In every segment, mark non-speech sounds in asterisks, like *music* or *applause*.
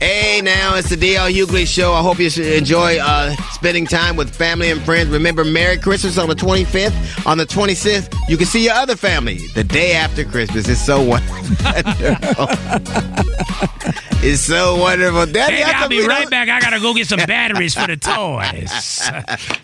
Hey, now it's the DL Hughley Show. I hope you enjoy uh, spending time with family and friends. Remember, Merry Christmas on the 25th. On the 26th, you can see your other family the day after Christmas. It's so wonderful. *laughs* it's so wonderful. Daddy, Hey, I'll be right back. I gotta go get some *laughs* batteries for the toys.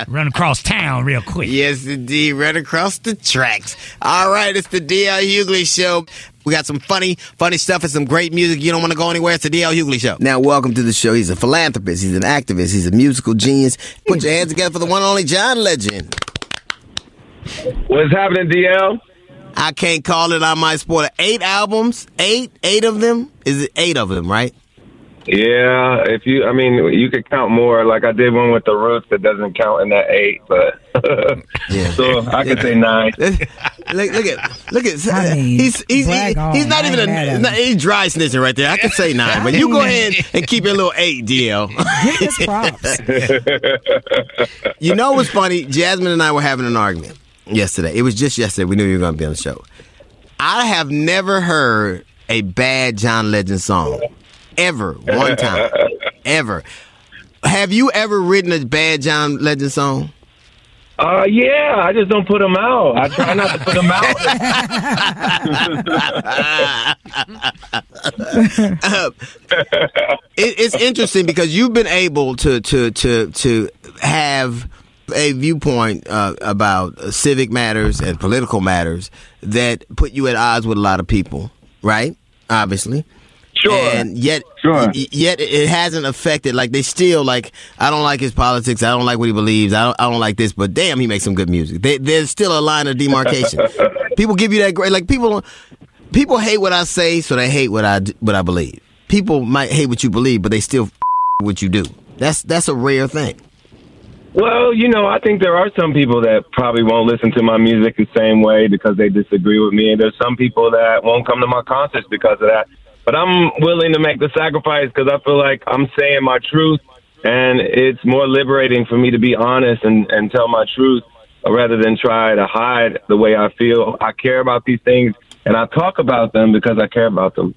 Run across town real quick. Yes, indeed. Run across the tracks. All right, it's the DL Hughley Show. We got some funny, funny stuff and some great music. You don't want to go anywhere. It's the DL Hughley Show. Now, welcome to the show. He's a philanthropist. He's an activist. He's a musical genius. Put your hands together for the one and only John Legend. What's happening, DL? I can't call it. I might spoil it. Eight albums. Eight. Eight of them. Is it eight of them? Right. Yeah, if you, I mean, you could count more. Like I did one with the Roots that doesn't count in that eight, but *laughs* Yeah. so I could say nine. *laughs* look, look at look at I mean, he's he's brag on. he's not I even a not, he's dry snitching right there. I could say nine, but you go *laughs* ahead and keep your little eight, DL. Get his props. You know what's funny? Jasmine and I were having an argument yesterday. It was just yesterday. We knew you were going to be on the show. I have never heard a bad John Legend song ever one time *laughs* ever. Have you ever written a bad John Legend song? Uh, yeah, I just don't put them out. I try not to put them out. *laughs* it, it's interesting because you've been able to to to to have a viewpoint uh, about civic matters and political matters that put you at odds with a lot of people, right? Obviously. Sure. And yet, Sure. yet it hasn't affected. Like they still like. I don't like his politics. I don't like what he believes. I don't. I don't like this. But damn, he makes some good music. They, there's still a line of demarcation. *laughs* people give you that great. Like people, people hate what I say, so they hate what I what I believe. People might hate what you believe, but they still *laughs* what you do. That's that's a rare thing. Well, you know, I think there are some people that probably won't listen to my music the same way because they disagree with me, and there's some people that won't come to my concerts because of that. But I'm willing to make the sacrifice because I feel like I'm saying my truth, and it's more liberating for me to be honest and, and tell my truth rather than try to hide the way I feel. I care about these things, and I talk about them because I care about them.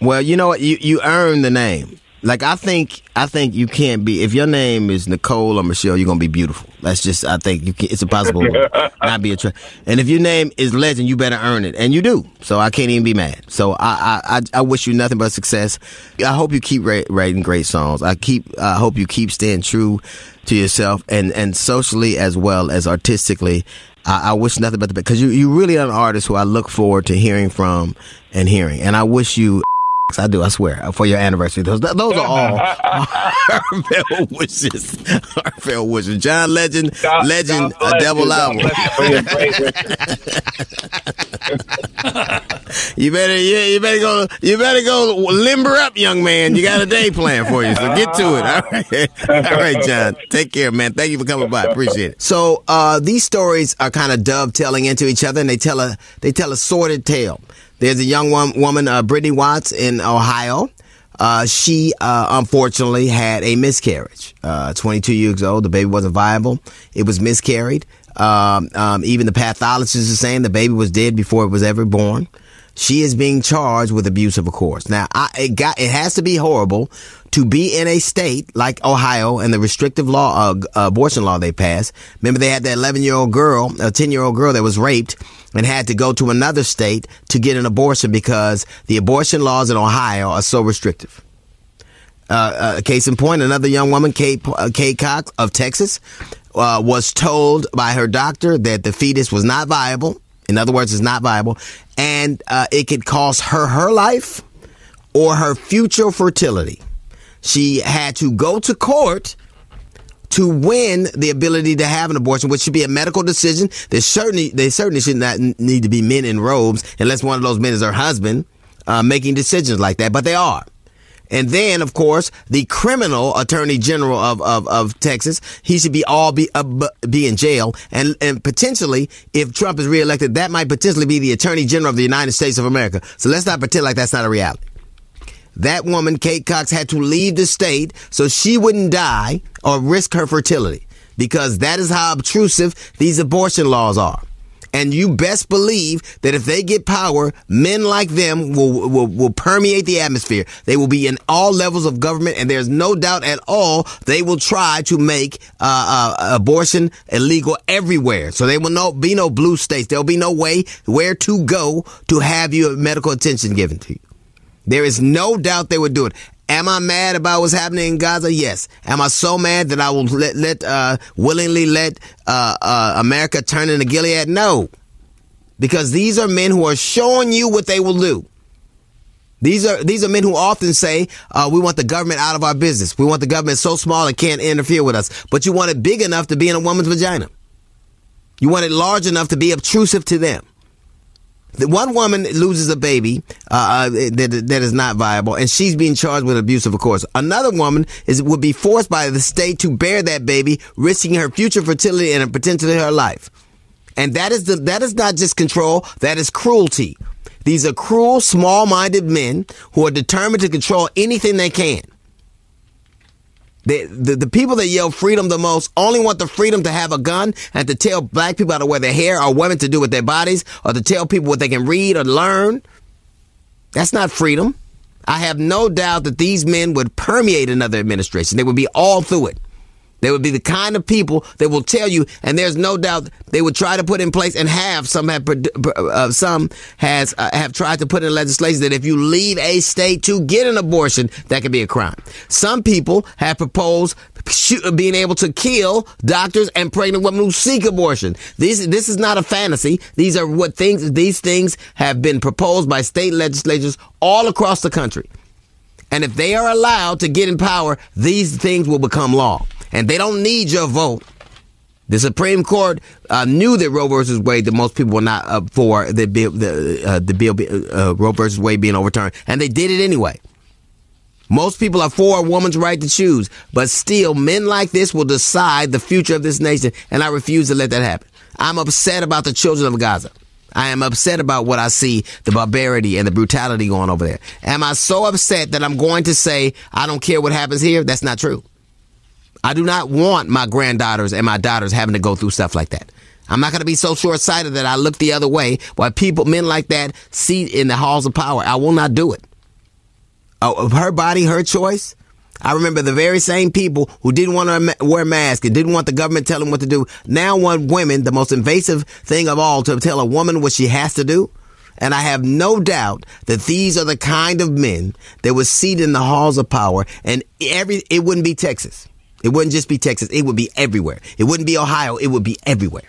Well, you know what? You you earn the name. Like I think I think you can't be if your name is Nicole or Michelle, you're gonna be beautiful. That's just I think you can, it's impossible *laughs* not be a tra- And if your name is Legend, you better earn it, and you do. So I can't even be mad. So I I I, I wish you nothing but success. I hope you keep ra- writing great songs. I keep I hope you keep staying true to yourself and and socially as well as artistically. I, I wish nothing but the best because you you really are an artist who I look forward to hearing from and hearing. And I wish you I do, I swear, for your anniversary. Those, those are *laughs* all heartfelt wishes. *laughs* Heartfelt wishes. John Legend, God- Legend, God a bless double you. God album. you for your great wishes. *laughs* You better, yeah, you better go, you better go limber up, young man. You got a day plan for you, so get to it. All right, all right, John. Take care, man. Thank you for coming by. Appreciate it. So, uh, these stories are kind of dovetailing into each other, and they tell a, they tell a sordid tale. There's a young wom- woman, uh, Brittany Watts in Ohio. Uh, she uh, unfortunately had a miscarriage. Uh, 22 years old, the baby wasn't viable. It was miscarried. Um, um, even the pathologist is saying the baby was dead before it was ever born. She is being charged with abuse of a course. Now, I, it got it has to be horrible to be in a state like Ohio and the restrictive law, uh, abortion law they passed. Remember, they had that 11 year old girl, a 10 year old girl that was raped and had to go to another state to get an abortion because the abortion laws in Ohio are so restrictive. Uh, uh, case in point, another young woman, Kate, uh, Kate Cox of Texas, uh, was told by her doctor that the fetus was not viable. In other words, it's not viable, and uh, it could cost her her life or her future fertility. She had to go to court to win the ability to have an abortion, which should be a medical decision. There's certainly they certainly should not need to be men in robes unless one of those men is her husband uh, making decisions like that, but they are. And then, of course, the criminal attorney general of, of, of Texas, he should be all be uh, be in jail, and and potentially, if Trump is reelected, that might potentially be the attorney general of the United States of America. So let's not pretend like that's not a reality. that woman, Kate Cox, had to leave the state so she wouldn't die or risk her fertility because that is how obtrusive these abortion laws are. And you best believe that if they get power, men like them will, will, will permeate the atmosphere. They will be in all levels of government, and there's no doubt at all they will try to make uh, uh, abortion illegal everywhere. So there will no be no blue states. There'll be no way where to go to have your medical attention given to you. There is no doubt they would do it. Am I mad about what's happening in Gaza? Yes. Am I so mad that I will let, let uh, willingly let uh, uh, America turn into Gilead? No, because these are men who are showing you what they will do. These are these are men who often say, uh, "We want the government out of our business. We want the government so small it can't interfere with us." But you want it big enough to be in a woman's vagina. You want it large enough to be obtrusive to them. One woman loses a baby uh, uh, that, that is not viable, and she's being charged with abuse of course. Another woman is would be forced by the state to bear that baby, risking her future fertility and potentially her life. And that is the that is not just control; that is cruelty. These are cruel, small-minded men who are determined to control anything they can. The, the, people that yell freedom the most only want the freedom to have a gun and to tell black people how to wear their hair or women to do with their bodies or to tell people what they can read or learn. That's not freedom. I have no doubt that these men would permeate another administration. They would be all through it. They would be the kind of people that will tell you, and there's no doubt they would try to put in place and have some have uh, some has uh, have tried to put in legislation that if you leave a state to get an abortion, that could be a crime. Some people have proposed shoot, being able to kill doctors and pregnant women who seek abortion. This this is not a fantasy. These are what things these things have been proposed by state legislatures all across the country. And if they are allowed to get in power, these things will become law and they don't need your vote. The Supreme Court uh, knew that Roe versus Wade, that most people were not up for the bill, the, uh, the bill, uh, Roe versus Wade being overturned, and they did it anyway. Most people are for a woman's right to choose, but still, men like this will decide the future of this nation, and I refuse to let that happen. I'm upset about the children of Gaza. I am upset about what I see, the barbarity and the brutality going over there. Am I so upset that I'm going to say, I don't care what happens here? That's not true. I do not want my granddaughters and my daughters having to go through stuff like that. I'm not going to be so short sighted that I look the other way while people, men like that, see in the halls of power. I will not do it. Oh, her body, her choice. I remember the very same people who didn't want to wear masks and didn't want the government telling them what to do now want women, the most invasive thing of all, to tell a woman what she has to do. And I have no doubt that these are the kind of men that would seat in the halls of power and every, it wouldn't be Texas. It wouldn't just be Texas. It would be everywhere. It wouldn't be Ohio. It would be everywhere.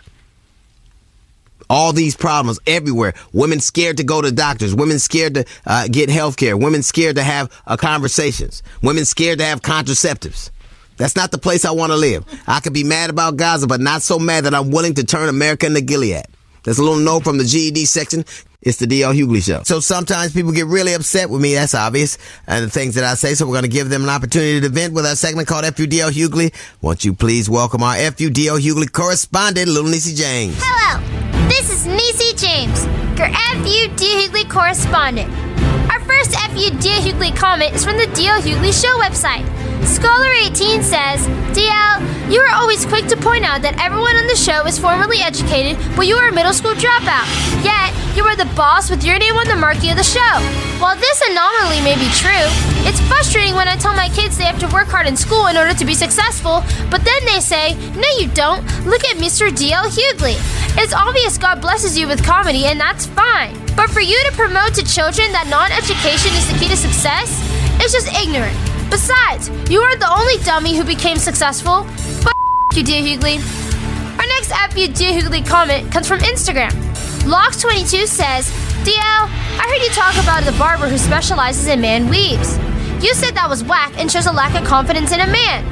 All these problems everywhere. Women scared to go to doctors. Women scared to uh, get health care. Women scared to have uh, conversations. Women scared to have contraceptives. That's not the place I want to live. I could be mad about Gaza, but not so mad that I'm willing to turn America into Gilead. There's a little note from the GED section. It's the DL Hughley Show. So sometimes people get really upset with me. That's obvious. And the things that I say. So we're going to give them an opportunity to vent with our segment called FUDL Hughley. Won't you please welcome our FUDL Hughley correspondent, Little Niecy James. Hello. This is Niecy James, your FUD Hughley correspondent. Our first FUD Hughley comment is from the DL Hughley Show website. Scholar18 says, DL, you are always quick to point out that everyone on the show is formally educated, but you are a middle school dropout. Yet, you are the boss with your name on the marquee of the show. While this anomaly may be true, it's frustrating when I tell my kids they have to work hard in school in order to be successful, but then they say, No, you don't. Look at Mr. DL Hughley. It's obvious God blesses you with comedy, and that's fine. But for you to promote to children that non education is the key to success, it's just ignorant. Besides, you are the only dummy who became successful. F you, dear Hughley. Our next you, dear Hughley comment comes from Instagram. Locks22 says, DL, I heard you talk about the barber who specializes in man weaves. You said that was whack and shows a lack of confidence in a man.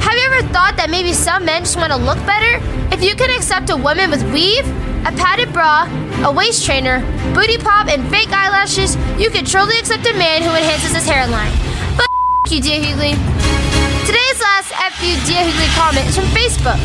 Have you ever thought that maybe some men just want to look better? If you can accept a woman with weave, a padded bra, a waist trainer, booty pop, and fake eyelashes, you can truly accept a man who enhances his hairline Dear Hughley. Today's last FU Dear Hughley comment is from Facebook.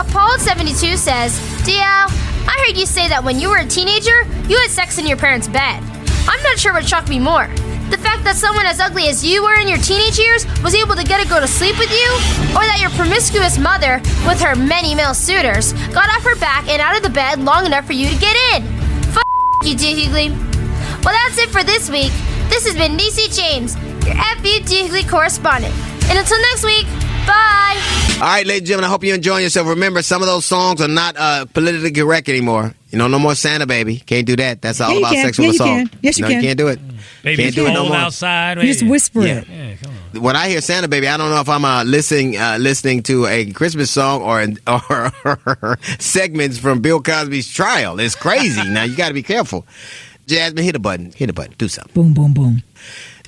Apollo72 says, DL, I heard you say that when you were a teenager, you had sex in your parents' bed. I'm not sure what shocked me more. The fact that someone as ugly as you were in your teenage years was able to get a girl to sleep with you? Or that your promiscuous mother, with her many male suitors, got off her back and out of the bed long enough for you to get in? F you, Doohughley. Well, that's it for this week. This has been Niecy James, your FU Doohughley correspondent. And until next week, bye! All right, ladies and gentlemen, I hope you're enjoying yourself. Remember, some of those songs are not uh, politically correct anymore. You know, no more Santa Baby. Can't do that. That's all Yeah, about can. sexual Yeah, you assault. can. Yes, you no, can. you can't do it. Baby, Can't do it no more. outside. You just whisper Yeah. it. Yeah, come on. When I hear Santa Baby, I don't know if I'm uh, listening uh, listening to a Christmas song or *laughs* or segments from Bill Cosby's trial. It's crazy. now you got to be careful. Jasmine, hit a button. Hit a button. Do something. Boom, boom, boom.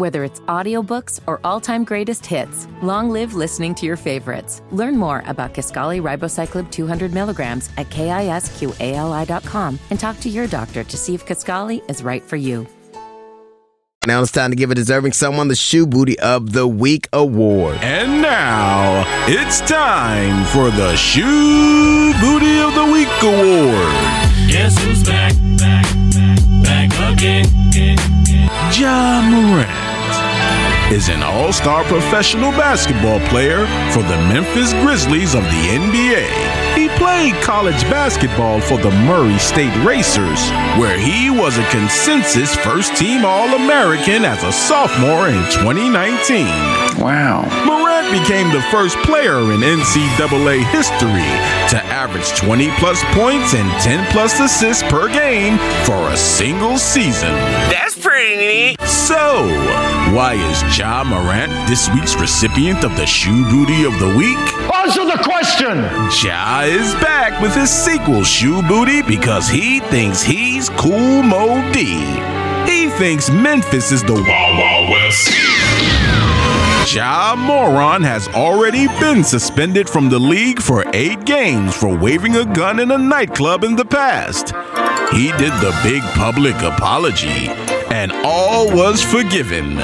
Whether it's audiobooks or all-time greatest hits, long live listening to your favorites. Learn more about Kisqali Ribociclib 200 milligrams at kisqali.com and talk to your doctor to see if Kisqali is right for you. Now it's time to give a deserving someone the Shoe Booty of the Week award. And now it's time for the Shoe Booty of the Week Award. Guess who's back, back, back, back again? Ja Morant is an all star professional basketball player for the Memphis Grizzlies of the NBA. He played college basketball for the Murray State Racers, where he was a consensus first team All American as a sophomore in 2019. Wow. Morant became the first player in NCAA history to average 20 plus points and 10 plus assists per game for a single season. That's pretty neat. Eh? So, why is Ja Morant this week's recipient of the Shoe Booty of the Week? Answer the question. Ja is back with his sequel, Shoe Booty, because he thinks he's Kool Moe Dee. He thinks Memphis is the Wild Wild West. Ja Moron has already been suspended from the league for eight games for waving a gun in a nightclub in the past. He did the big public apology, and all was forgiven.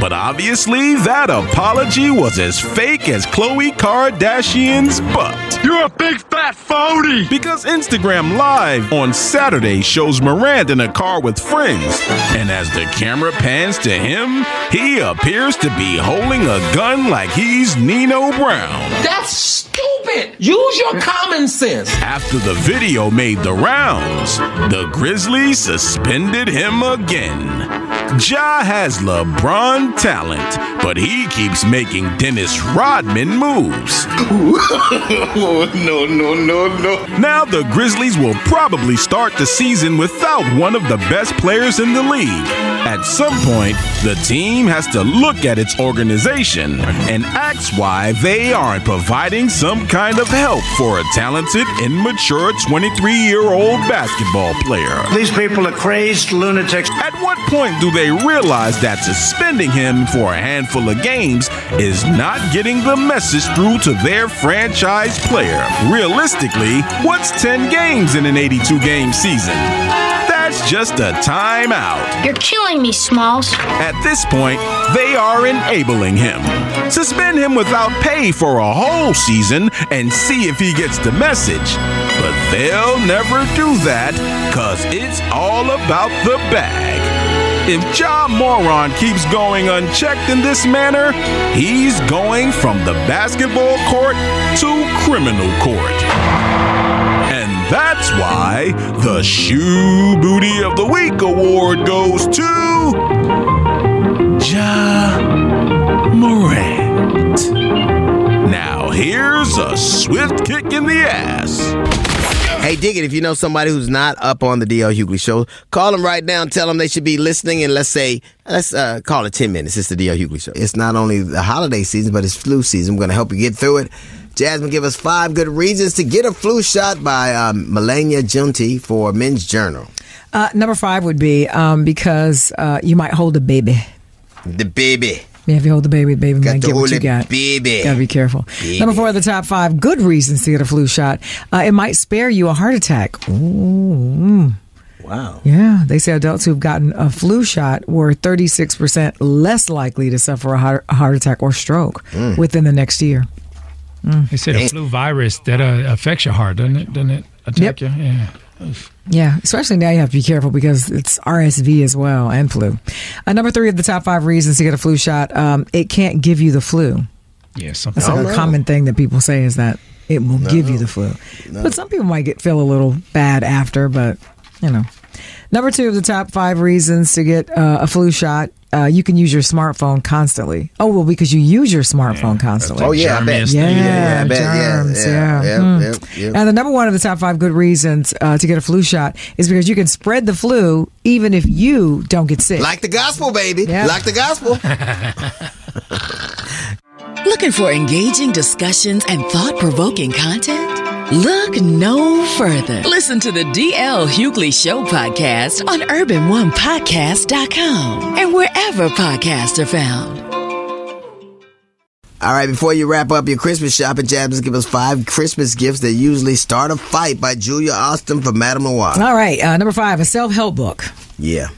But obviously, that apology was as fake as Khloe Kardashian's butt. You're a big fat phony. Because Instagram Live on Saturday shows Miranda in a car with friends, and as the camera pans to him, he appears to be holding a gun like he's Nino Brown. That's stupid. Use your common sense. After the video made the rounds, the Grizzlies suspended him again. Ja has LeBron talent, but he keeps making Dennis Rodman moves. *laughs* no, no, no, no. Now the Grizzlies will probably start the season without one of the best players in the league. At some point, the team has to look at its organization and ask why they aren't providing some kind of help for a talented, immature 23 year old basketball player. These people are crazed lunatics. At what point do they realize that suspending him for a handful of games is not getting the message through to their franchise player? Realistically, what's 10 games in an 82 game season? That's just a timeout. You're killing me, Smalls. At this point, they are enabling him. Suspend him without pay for a whole season and see if he gets the message. But they'll never do that because it's all about the bag. If Ja Moron keeps going unchecked in this manner, he's going from the basketball court to criminal court. That's why the Shoe Booty of the Week award goes to Ja Morant. Now here's a swift kick in the ass. Hey, dig it. If you know somebody who's not up on the DL Hughley show, call them right now and tell them they should be listening. And let's say, let's uh, call it 10 minutes. It's the DL Hughley show. It's not only the holiday season, but it's flu season. I'm going to help you get through it. Jasmine, give us five good reasons to get a flu shot by um, Melania Junti for Men's Journal. Uh, number five would be um, because uh, you might hold a baby. The baby. Yeah, if you hold the baby, the baby Got might get what you got. baby. Gotta be careful. Baby. Number four of the top five good reasons to get a flu shot. Uh, it might spare you a heart attack. Ooh. Wow. Yeah, they say adults who've gotten a flu shot were 36% less likely to suffer a heart, a heart attack or stroke Mm. within the next year. They said a flu virus that uh, affects your heart, doesn't it? Doesn't it attack Yep. you? Yeah. Yeah, especially now you have to be careful because it's RSV as well and flu. Uh, number three of the top five reasons to get a flu shot, um, it can't give you the flu. Yeah, That's something. like Oh, a no. common thing that people say is that it will give you the flu. But some people might get feel a little bad after, but you know. Number two of the top five reasons to get uh, a flu shot, uh, you can use your smartphone constantly. Oh, well, because you use your smartphone constantly. Oh yeah, I bet. Germiest Yeah, yeah, I bet. Yeah, germs, yeah, yeah. yeah, Hmm. yeah, yeah. And the number one of the top five good reasons uh, to get a flu shot is because you can spread the flu even if you don't get sick. Like the gospel, baby. Yeah. Like the gospel. *laughs* Looking for engaging discussions and thought provoking content? Look no further. Listen to the DL Hughley Show podcast on urban1podcast.com and wherever podcasts are found. All right, before you wrap up your Christmas shopping, Jabs, give us five Christmas gifts that usually start a fight by Julia Austin for MadameNoire. All right, uh, number five, a self help book. Yeah.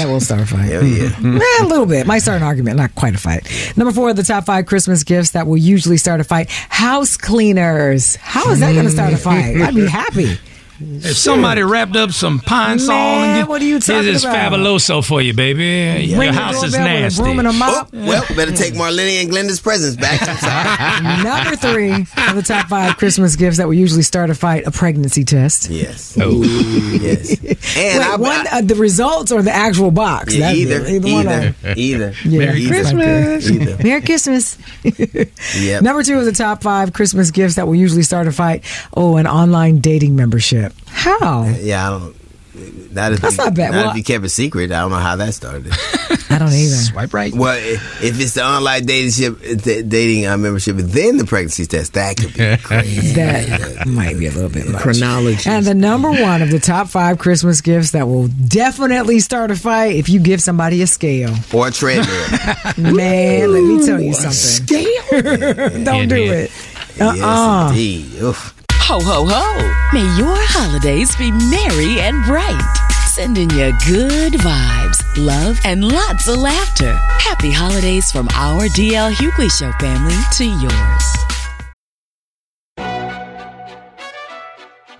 That will start a fight. Hell yeah. Eh, a little bit. Might start an argument, not quite a fight. Number four of the top five Christmas gifts that will usually start a fight house cleaners. How is that going to start a fight? I'd be happy. If somebody wrapped up some pine sol Man, and get, what are you talking Here's this about? fabuloso for you, baby. Your Ring house is doorbell with a nasty. broom and a Oh, well, better take Marlene and Glenda's presents back. *laughs* Number three of the top five Christmas gifts that will usually start a fight a pregnancy test. yes. Oh. Yes. *laughs* And Wait, I, one, uh, the results or the actual box? yeah, That's either, it. one either, *laughs* either, Yeah. Merry either, Christmas. Either. Merry Christmas. Yep. Number two of the top five Christmas gifts that will usually start a fight. Oh, an online dating membership. How? Yeah, I don't. Not if That's you, not bad. Not Well, if you kept a secret. I don't know how that started. *laughs* I don't either. Swipe right. well, i- if it's the online dating ship, d- dating uh, membership, then the pregnancy test, that could be *laughs* crazy. That might be a little bit much. Chronology. And the number one of the top five Christmas gifts that will definitely start a fight if you give somebody a scale. or a treadmill. *laughs* Man, let me tell you something. Scale. don't do Yeah, it. Uh-uh. Yes, indeed. Oof. Ho, ho, ho! May your holidays be merry and bright. Sending you good vibes, love, and lots of laughter. Happy holidays from our DL Hughley Show family to yours.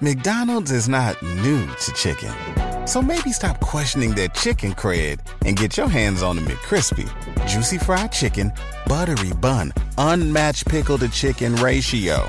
McDonald's is not new to chicken. So maybe stop questioning their chicken cred and get your hands on the McCrispy. Juicy fried chicken, buttery bun, unmatched pickle to chicken ratio.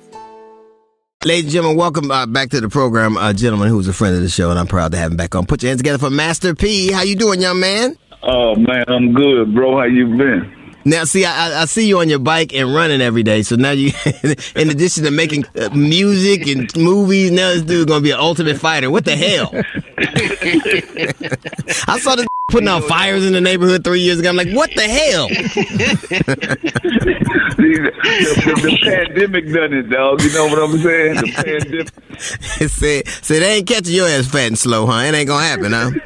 Ladies and gentlemen, welcome uh, back to the program. A gentleman who's a friend of the show, and I'm proud to have him back on. Put your hands together for Master P. How you doing, young man? Oh man, I'm good, bro. How you been? Now, see, I, I- see you on your bike and running every day. So now you, *laughs* in addition to making uh, music and movies, now this dude's gonna be an ultimate fighter. What the hell? *laughs* I saw this putting out fires in the neighborhood three years ago. I'm like, what the hell? *laughs* the, the, the pandemic done it, dog. You know what I'm saying? The pandemic. *laughs* say, say they ain't catching your ass fat and slow, huh? It ain't gonna happen, huh? *laughs*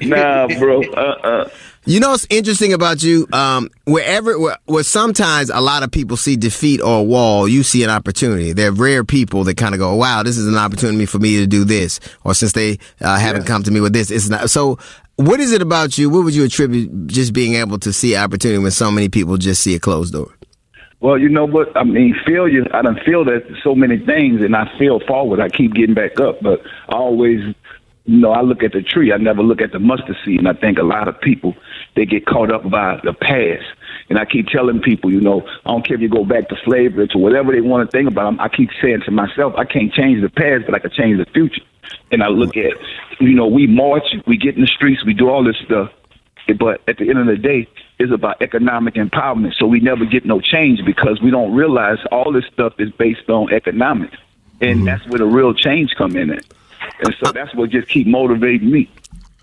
Nah, bro. Uh-uh. You know what's interesting about you? Um, wherever, where, where sometimes a lot of people see defeat or a wall, you see an opportunity. There are rare people that kind of go, "Wow, this is an opportunity for me to do this," or since they uh, haven't come to me with this, it's not. So, what is it about you? What would you attribute just being able to see opportunity when so many people just see a closed door? Well, you know what? I mean, failure. I don't feel that so many things, and I fail forward. I keep getting back up, but I always, you know, I look at the tree. I never look at the mustard seed, and I think a lot of people they get caught up by the past. And I keep telling people, you know, I don't care if you go back to slavery to whatever they want to think about. I keep saying to myself, I can't change the past, but I can change the future. And I look at, you know, we march, we get in the streets, we do all this stuff. But at the end of the day, it's about economic empowerment. So we never get no change because we don't realize all this stuff is based on economics. And mm-hmm. that's where the real change come in at. And so uh, that's what just keep motivating me.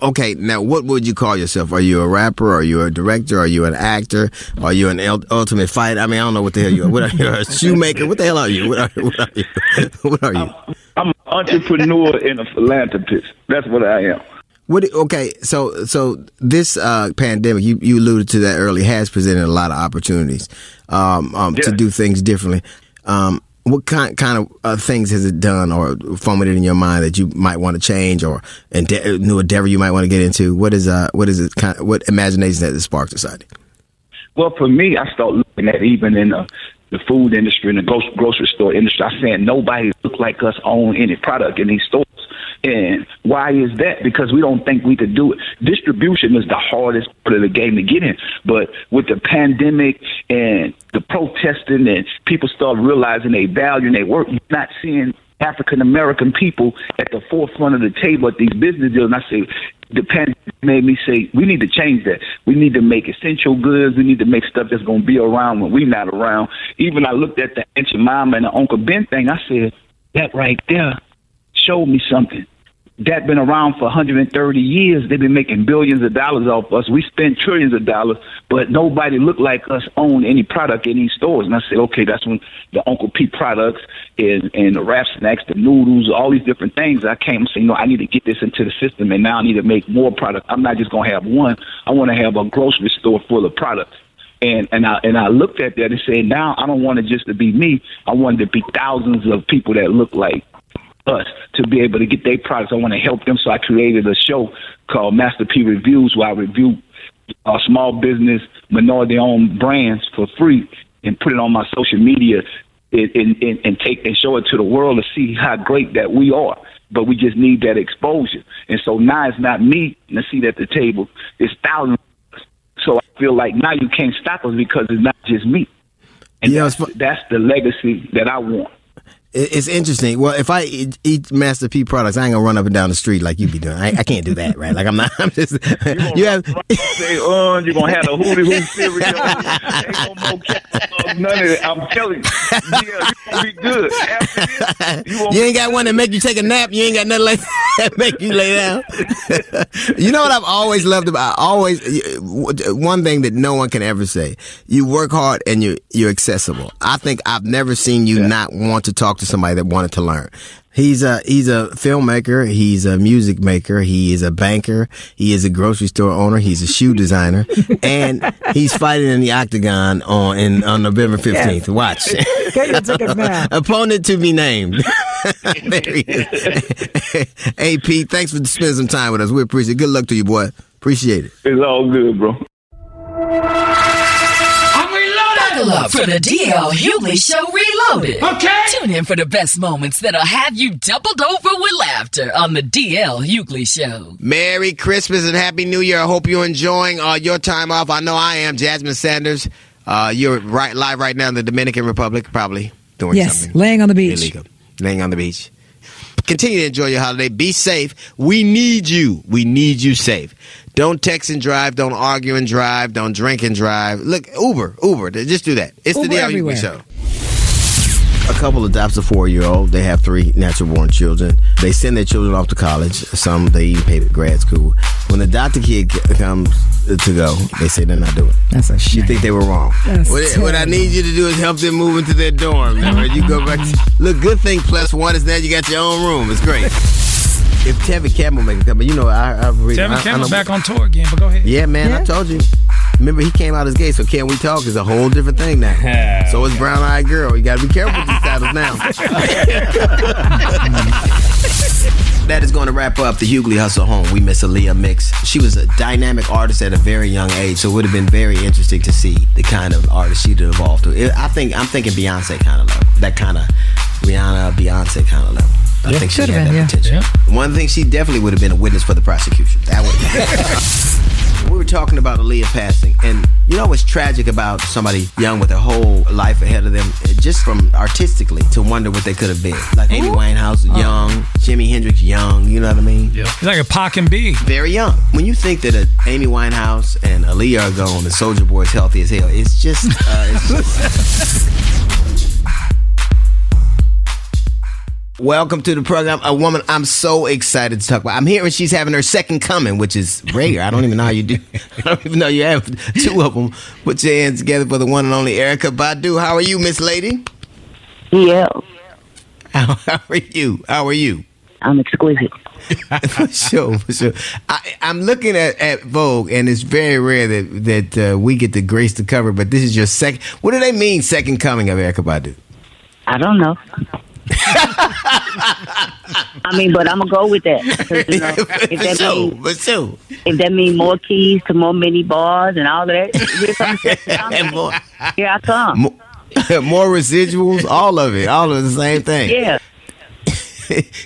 Okay, now what would you call yourself? Are you a rapper? Are you a director? Are you an actor? Are you an ultimate fighter? I mean, I don't know what the hell you are. What are you? A *laughs* shoemaker? What the hell are you? What are, what are you? *laughs* What are you? I'm an entrepreneur and a philanthropist. That's what I am. What? Okay, so so this uh, pandemic, you, you alluded to that early, has presented a lot of opportunities um, um, to do things differently. Um, what kind kind of uh, things has it done or formated in your mind that you might want to change or ende- new endeavor you might want to get into? What is uh what is it kind of, what imagination that it sparked inside? Well, for me, I start looking at even in the, the food industry and the gro- grocery store industry. I saying nobody look like us own any product in these stores. And why is that? Because we don't think we could do it. Distribution is the hardest part of the game to get in. But with the pandemic and the protesting and people start realizing they value and they work, you're not seeing African American people at the forefront of the table at these business deals. And I say, the pandemic made me say, we need to change that. We need to make essential goods. We need to make stuff that's going to be around when we're not around. Even I looked at the Aunt Jemima and the Uncle Ben thing. I said, that right there showed me something. That been around for 130 years. They've been making billions of dollars off us. We spend trillions of dollars, but nobody looked like us own any product in these stores. And I said, okay, that's when the Uncle Pete products and, and the Rap Snacks, the noodles, all these different things. I came and said, you know, I need to get this into the system, and now I need to make more product. I'm not just gonna have one. I want to have a grocery store full of products. And and I and I looked at that and said, now I don't want it just to be me. I want it to be thousands of people that look like us to be able to get their products. I want to help them, so I created a show called Master P Reviews, where I review uh, small business, minority-owned brands for free, and put it on my social media, and, and, and, take and show it to the world to see how great that we are. But we just need that exposure, and so now it's not me and a seat at the table; it's thousands. So I feel like now you can't stop us because it's not just me, and that's, that's the legacy that I want. It- It's interesting. Well, if I eat, eat Master P products, I ain't gonna run up and down the street like you be doing. I, I can't do that, right? Like I'm not. *laughs* I'm just. You have. Say, uh, you're gonna have a hootie hoo cereal. *laughs* Ain't no none of it. I'm telling you, yeah, you gonna be good. After this, you You ain't got one that make you take a nap. You ain't got nothing like *laughs* that make you lay down. you know what I've always loved about always one thing that no one can ever say. You work hard and you you're accessible. I think I've never seen you not want to talk to somebody that wanted to learn. He's a he's a filmmaker. He's a music maker. He is a banker. He is a grocery store owner. He's a shoe designer, *laughs* and he's fighting in the octagon on in on November fifteenth. Watch. Get your tickets now. Opponent to be named. *laughs* there he is. *laughs* hey, Pete, thanks for spending some time with us. We appreciate it. Good luck to you, boy. Appreciate it. It's all good, bro. Buckle up for the DL Hughley Show Reloaded. Okay. Tune in for the best moments that'll have you doubled over with laughter on the DL Hughley Show. Merry Christmas and Happy New Year. I hope you're enjoying uh, your time off. I know I am. Jasmine Sanders, uh, you're right live right now in the Dominican Republic, probably doing Yes, something laying on the beach. illegal. Laying on the beach. Continue to enjoy your holiday. Be safe. We need you. We need you safe. Don't text and drive. Don't argue and drive. Don't drink and drive. Look, Uber, Uber. Just do that. It's Uber the DL everywhere. Hughley Show. A couple adopts a four-year-old. They have three natural-born children. They send their children off to college. Some they even pay for grad school. When the adopted kid comes to go, they say they're not doing it. That's a shame. You think they were wrong. That's What, what I need you to do is help them move into their dorm. Now, you go back. To, look, good thing plus one is that you got your own room. It's great. If Tevin Campbell make a come, you know I, I read. I, Tevin I Campbell's back on tour again, but go ahead. Yeah, man, I told you. Remember, he came out as gay, so Can We Talk is a whole different thing now. *laughs* so is Brown Eyed Girl. You got to be careful with these titles now. *laughs* that is going to wrap up the Hughley Hustle Home. We miss Aaliyah Mix. She was a dynamic artist at a very young age, so it would have been very interesting to see the kind of artist she'd evolved to. It- I think I'm thinking Beyonce kind of level, that kind of Rihanna, Beyonce kind of level. I Yeah. think she Could've had been, that yeah. potential. One thing she definitely would have been a witness for the prosecution. That would. *laughs* we were talking about Aaliyah passing, and you know what's tragic about somebody young with a whole life ahead of them, just from artistically to wonder what they could have been. Like Amy Winehouse, young, Jimi Hendrix, young. You know what I mean? Yeah. It's like a Pac and B. Very young. When you think that uh, Amy Winehouse and Aaliyah are gone, and Soulja Boy is healthy as hell, it's just. Uh, it's *laughs* just Welcome to the program. A woman I'm so excited to talk about. I'm hearing she's having her second coming, which is rare. I don't even know how you do. *laughs* I don't even know you have two of them. Put your hands together for the one and only Erykah Badu. How are you, Miss Lady? Yeah, How, how are you? How are you? I'm exquisite. *laughs* for sure, for sure. I, I'm looking at, at Vogue, and it's very rare that that uh, we get the grace to cover. But this is your second. What do they mean, second coming of Erykah Badu? I don't know. *laughs* *laughs* I mean, but I'm gonna go with that. you know, *laughs* if that so, means but so, if that means more keys to more mini bars and all of that, here comes *laughs* and more, here I come. more, more residuals, all of it, all of the same thing. Yeah,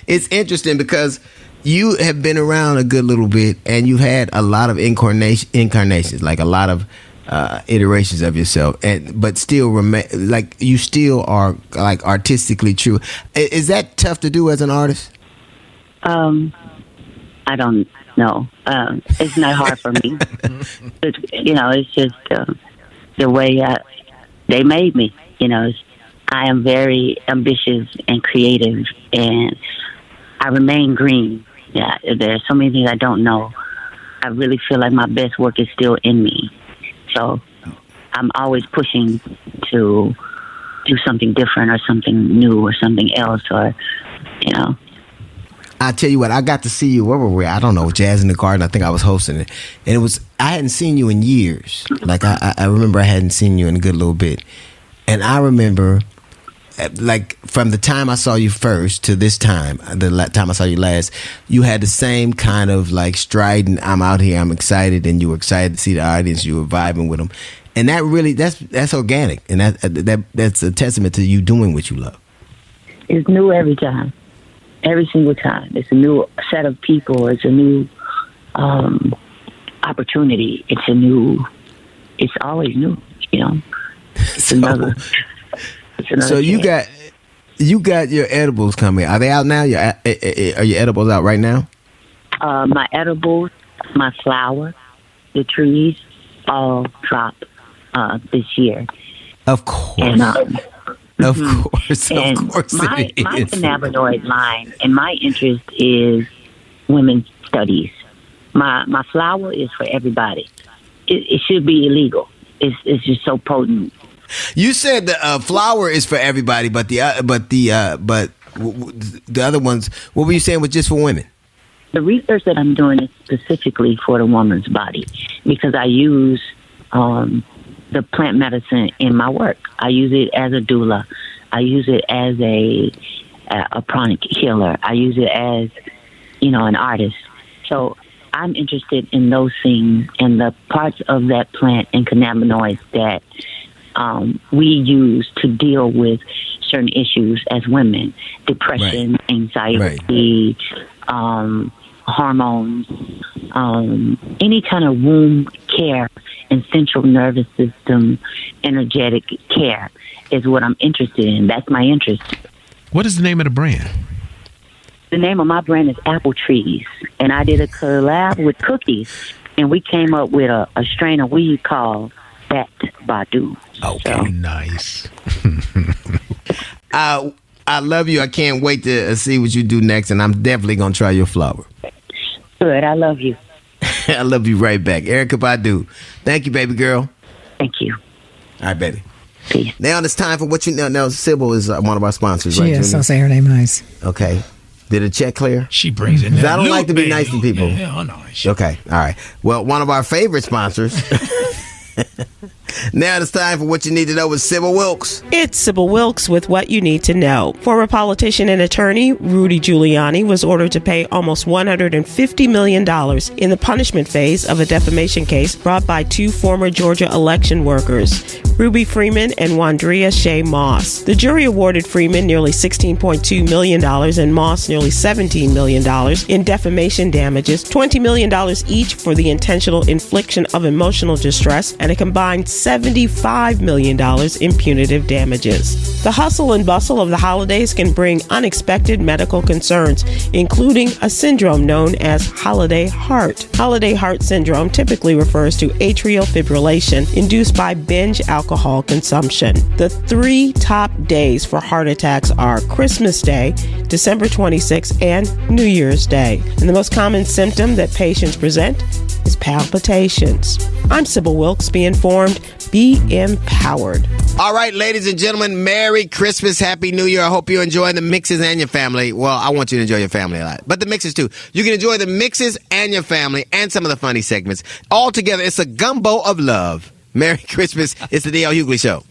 it's interesting because you have been around a good little bit and you've had a lot of incarnation incarnations like a lot of uh, iterations of yourself and but still remain like you still are like artistically true is that tough to do as an artist um, I don't know. Um, it's not hard for me. *laughs* It's, you know, it's just um, the way I, they made me. You know, I am very ambitious and creative, and I remain green. Yeah, there's so many things I don't know. I really feel like my best work is still in me. So I'm always pushing to do something different or something new or something else or, you know. I tell you what, I got to see you. Where were we? I don't know, Jazz in the Garden. I think I was hosting it, and it was. I hadn't seen you in years. Like I, I remember I hadn't seen you in a good little bit, and I remember, like from the time I saw you first to this time, the la- time I saw you last, you had the same kind of like strident. I'm out here. I'm excited, and you were excited to see the audience. You were vibing with them, and that really that's that's organic, and that that that's a testament to you doing what you love. It's new every time, every single time. It's a new set of people. It's a new um, opportunity. It's a new. It's always new. You know. It's. *laughs* It's another So you got you got your edibles coming. Are they out now? Your eh, eh, eh, are your edibles out right now? uh, my edibles, my flower, the trees, all drop uh, this year. Of course, And um, of mhm. course, and course my my cannabinoid line and my interest is women's studies. My my flower is for everybody. It, it should be illegal. It's it's just so potent. You said the uh, flower is for everybody, but the uh, but the uh, but w- w- the other ones. What were you saying was just for women? The research that I'm doing is specifically for the woman's body because I use um, the plant medicine in my work. I use it as a doula. I use it as a a, a chronic healer. I use it as you know an artist. So I'm interested in those things and the parts of that plant and cannabinoids that um, we use to deal with certain issues as women depression, anxiety, um, hormones, um, any kind of womb care and central nervous system energetic care is what I'm interested in. That's my interest. What is the name of the brand? The name of my brand is Apple Trees, and I did a collab with Cookies, and we came up with a, a strain of weed called Bat Badu. Okay, nice. *laughs* I I love you. I can't wait to uh, see what you do next, and I'm definitely gonna try your flower. Good, I love you. *laughs* I love you right back, Erykah Badu. Thank you, baby girl. Thank you. All right, baby. Peace. Now it's time for what you know. Now, Sybil is uh, one of our sponsors, She right? is. Junior? So say her name nice. Okay. Did the check clear? She brings it. 'Cause that I don't like to be loop, nice to baby. people. Yeah, I know. Okay. All right. Well, one of our favorite sponsors. *laughs* now it's time for what you need to know with Sybil Wilkes. It's Sybil Wilkes with what you need to know. Former politician and attorney Rudy Giuliani was ordered to pay almost $150 million in the punishment phase of a defamation case brought by two former Georgia election workers. Ruby Freeman and Wandrea Shea Moss. The jury awarded Freeman nearly $16.2 million and Moss nearly $17 million in defamation damages, $20 million each for the intentional infliction of emotional distress, and a combined $75 million in punitive damages. The hustle and bustle of the holidays can bring unexpected medical concerns, including a syndrome known as holiday heart. Holiday heart syndrome typically refers to atrial fibrillation induced by binge alcohol consumption. The three top days for heart attacks are Christmas Day, December 26th, and New Year's Day. And the most common symptom that patients present is palpitations. I'm Sybil Wilkes. Be informed, be empowered. All right, ladies and gentlemen, Merry Christmas, Happy New Year. I hope you're enjoying the mixes and your family. Well, I want you to enjoy your family a lot, but the mixes too. You can enjoy the mixes and your family and some of the funny segments. All together, it's a gumbo of love. Merry Christmas. It's the D.L. Hughley Show.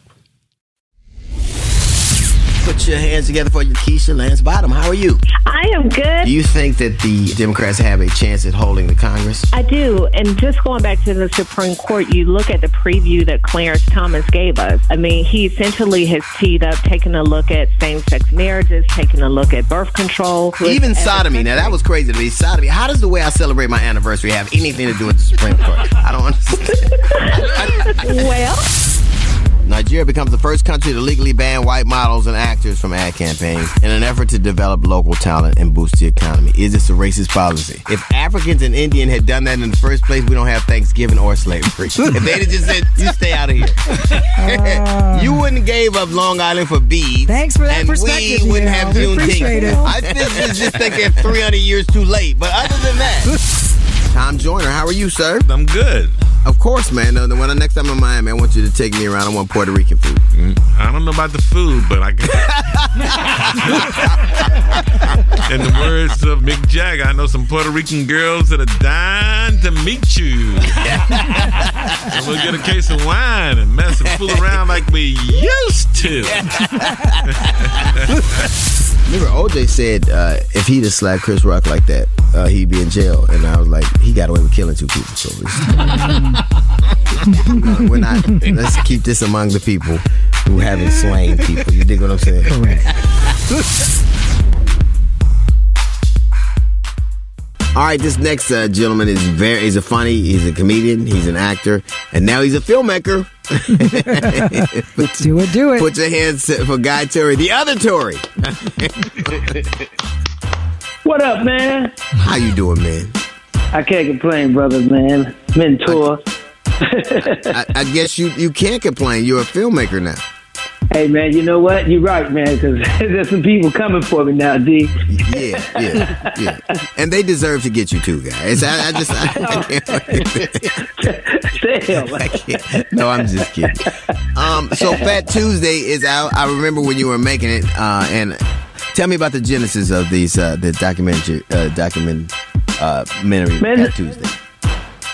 Put your hands together for your Keisha Lance Bottoms. How are you? I am good. Do you think that the Democrats have a chance at holding the Congress? I do. And just going back to the Supreme Court, you look at the preview that Clarence Thomas gave us. I mean, he essentially has teed up, taking a look at same sex marriages, taking a look at birth control. Even sodomy. Now, that was crazy to me. Sodomy. How does the way I celebrate my anniversary have anything to do with the Supreme Court? I don't *laughs* understand. *laughs* well, Nigeria becomes the first country to legally ban white models and actors from ad campaigns in an effort to develop local talent and boost the economy. Is this a racist policy? If Africans and Indian had done that in the first place, we don't have Thanksgiving or slavery. *laughs* if they'd have just said, you stay out of here. *laughs* you wouldn't gave up Long Island for beads. Thanks for that and perspective, we wouldn't have We appreciate it. Juneteenth. I just, just think they're 300 years too late. But other than that, *laughs* Tom Joyner, how are you, sir? I'm good. Of course, man. When the next time I'm in Miami, I want you to take me around. I want Puerto Rican food. Mm. I don't know about the food, but I can. *laughs* In the words of Mick Jagger, I know some Puerto Rican girls that are dying to meet you. and we'll get a case of wine and mess and fool around like we used to. *laughs* Remember, OJ said uh, if he'd have slapped Chris Rock like that, uh, he'd be in jail. And I was like, he got away with killing two people. So *laughs* we're not. Let's keep this among the people who haven't slain people. You dig what I'm saying? Correct. *laughs* All right, this next uh, gentleman is very. He's a funny. He's a comedian. He's an actor, and now he's a filmmaker. *laughs* do it, do it. Put your hands for Guy Torry, the other Torry. *laughs* What up, man? How you doing, man? I can't complain, brother, man. Mentor. I, I guess you you can't complain. You're a filmmaker now. Hey, man, you know what? You're right, man, because *laughs* there's some people coming for me now, D. Yeah, yeah, yeah. And they deserve to get you too, guys. I, I just I, I *laughs* can't. *laughs* I can't. No, I'm just kidding. Um, so Fat Tuesday is out. I remember when you were making it, uh, and tell me about the genesis of these uh, the documentary uh, document uh, documentary Man, Fat Tuesday.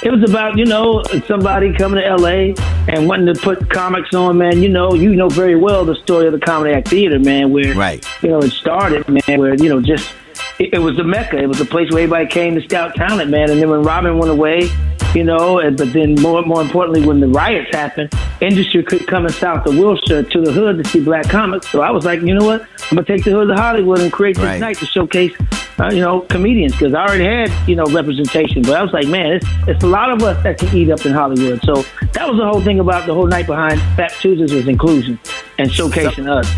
It was about, you know, somebody coming to LA and wanting to put comics on, man. You know, you know very well the story of the Comedy Act Theater, man, where, right. you know, it started, man, where, you know, just, it, it was the Mecca. It was the place where everybody came to scout talent, man. And then when Robin went away, you know, and, but then more more importantly, when the riots happened, industry could come in south of Wilshire to the hood to see black comics. So I was like, you know what? I'm going to take the hood to Hollywood and create this Right. night to showcase, uh, you know, comedians because I already had, you know, representation. But I was like, man, it's, it's a lot of us that can eat up in Hollywood. So that was the whole thing about the whole night behind Fat Tuesdays was inclusion and showcasing us.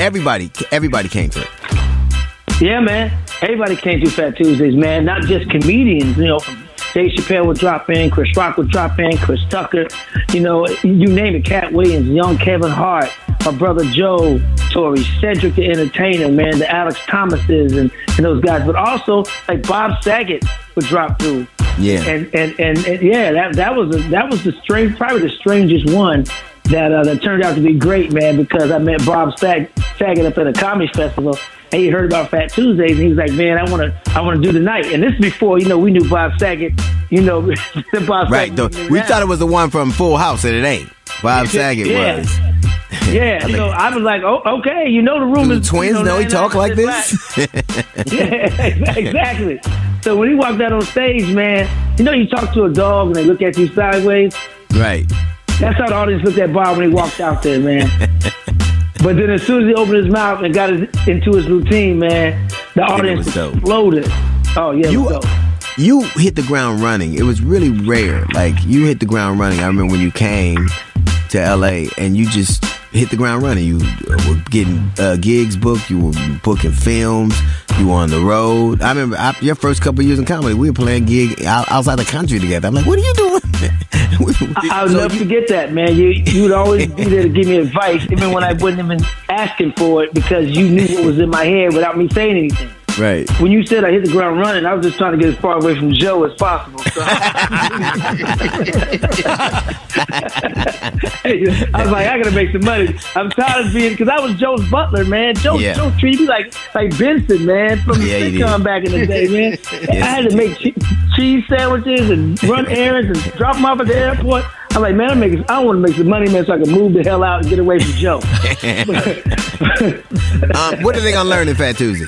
Everybody, everybody came to it. Yeah, man. Everybody came through Fat Tuesdays, man. Not just comedians, you know. Dave Chappelle would drop in, Chris Rock would drop in, Chris Tucker, you know, you name it, Katt Williams, young Kevin Hart, my brother Joe Torry, Cedric the Entertainer, man, the Alex Thomases and, and those guys. But also like Bob Saget would drop through. Yeah. And and, and, and yeah, that that was a, that was the strange probably the strangest one that uh, that turned out to be great, man, because I met Bob Sag- Saget up at a comedy festival and he heard about Fat Tuesdays and he was like, Man, I wanna I wanna do the night. And this is before, you know, we knew Bob Saget, you know *laughs* Bob Right. Saget. The, we thought it was the one from Full House, and it ain't. Bob *laughs* Saget Yeah. was. *laughs* Yeah, you know, I was like, oh, okay, you know the room is the twins you know he talk like this? yeah, exactly. So when he walked out on stage, man, you know, you talk to a dog and they look at you sideways. right. That's how the audience looked at Bob when he walked out there, man. *laughs* But then as soon as he opened his mouth and got his, into his routine, man, the audience exploded. Oh yeah, You you hit the ground running. It was really rare. Like you hit the ground running. I remember when you came to LA and you just hit the ground running. You uh, were getting uh, gigs booked. You were booking films. You were on the road. I remember I, your first couple years in comedy. We were playing gig out, outside the country together. I'm like, what are you doing? *laughs* I, would So never you- forget that, man. You you would always be there to give me advice, even when I wasn't even asking for it, because you knew what was in my head without me saying anything. Right. When you said I hit the ground running, I was just trying to get as far away from Joe as possible. So *laughs* I was like, I gotta make some money. I'm tired of being because I was Joe's butler, man. Joe, Yeah. Joe treated me like like Benson, man, from the Yeah, sitcom back in the day, man. *laughs* I had to make che- cheese sandwiches and run errands and drop them off at the airport. I'm like, man, I'm making, I want to make some money, man, so I can move the hell out and get away from Joe. *laughs* um, what are they gonna learn in Fat Tuesday?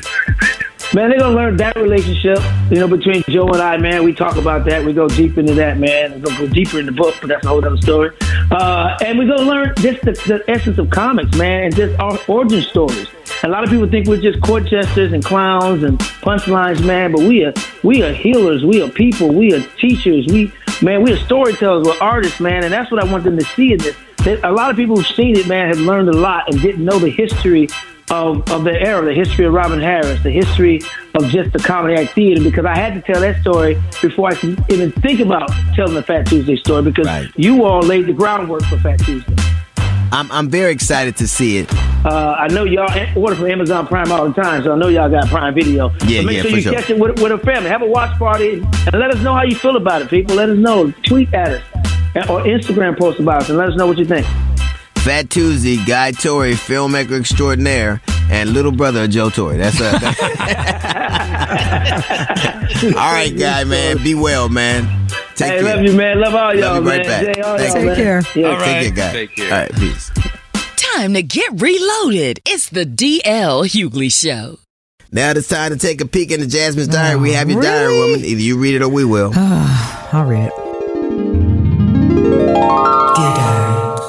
Man, they're gonna learn that relationship, you know, between Joe and I, man. We talk about that. We go deep into that, man. We're gonna go deeper in the book, but that's a whole other story. Uh, and we're gonna learn just the, the essence of comics, man, and just our origin stories. A lot of people think we're just court jesters and clowns and punchlines, man, but we are we are healers, we are people, we are teachers, we man, we are storytellers, we're artists, man, and that's what I want them to see in this. A lot of people who've seen it, man, have learned a lot and didn't know the history of, of the era, the history of Robin Harris, the history of just the comedy act theater, because I had to tell that story before I could even think about telling the Fat Tuesday story, because you all laid the groundwork for Fat Tuesday. I'm I'm very excited to see it. Uh, I know y'all order from Amazon Prime all the time, so I know y'all got Prime Video. Yeah, so make yeah, sure you sure. catch it with, with a family. Have a watch party and let us know how you feel about it, people. Let us know. Tweet at us or Instagram post about us and let us know what you think. Fat Tuesday, Guy Torry, filmmaker extraordinaire, and little brother of Joe Torry. That's uh, *laughs* *laughs* all right, guy, man. Be well, man. Take care. hey, care. love you, man. Love all y'all, Love you right man. back. Jay, all Thank y'all, you. man. care. Yeah. All right. Take care, guy. Take care. All right, peace. Time to get reloaded. It's the DL Hughley Show. Now it's time to take a peek into Jasmine's diary. we have your diary, woman. Either you read it or we will. I'll read it. Dear Diary,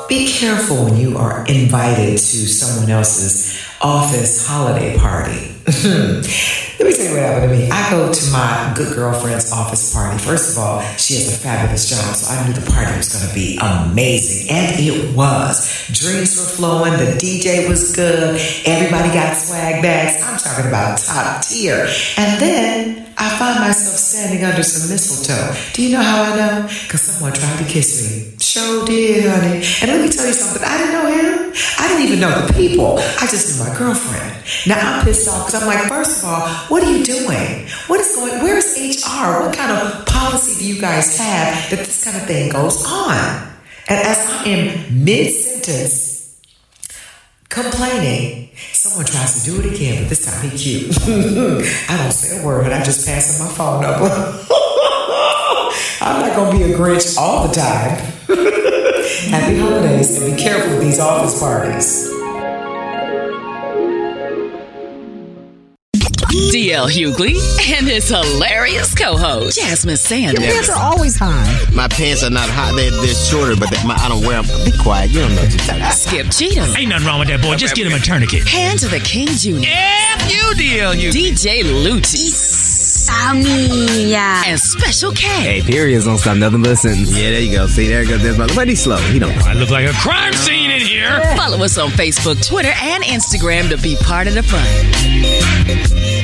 be careful when you are invited to someone else's office holiday party. *laughs* Let me tell you what happened to me. I go to my good girlfriend's office party. First of all, she has a fabulous job, so I knew the party was going to be amazing. And it was. Drinks were flowing, the DJ was good, everybody got swag bags. I'm talking about top tier. And then I find myself standing under some mistletoe. Do you know how I know? Because someone tried to kiss me. Sure did, honey. And let me tell you something. I didn't know him. I didn't even know the people. I just knew my girlfriend. Now I'm pissed off because I'm like, first of all, what are you doing? What is going? Where's HR? What kind of policy do you guys have that this kind of thing goes on? And as I am mid sentence complaining, someone tries to do it again, but this time he cute. *laughs* I don't say a word. But I just pass him my phone number. *laughs* I'm not gonna be a Grinch all the time. *laughs* Happy holidays and be careful with these office parties. DL Hughley and his hilarious co-host Jasmine Sanders. Your pants are always high. My pants are not high. They're, they're shorter, but they, my, I don't wear them. Be quiet. You don't know what you're talking about. Skip Cheatham. Ain't nothing wrong with that boy. Just get him a tourniquet. Hand to the King Jr. F you, DL Hughley. DJ Lucci. yeah. And Special K. Hey, periods don't stop nothing but a sentence. Yeah, there you go. See, there goes. There's my. But he's slow. He don't. I look like a crime scene in here. Follow us on Facebook, Twitter, and Instagram to be part of the fun.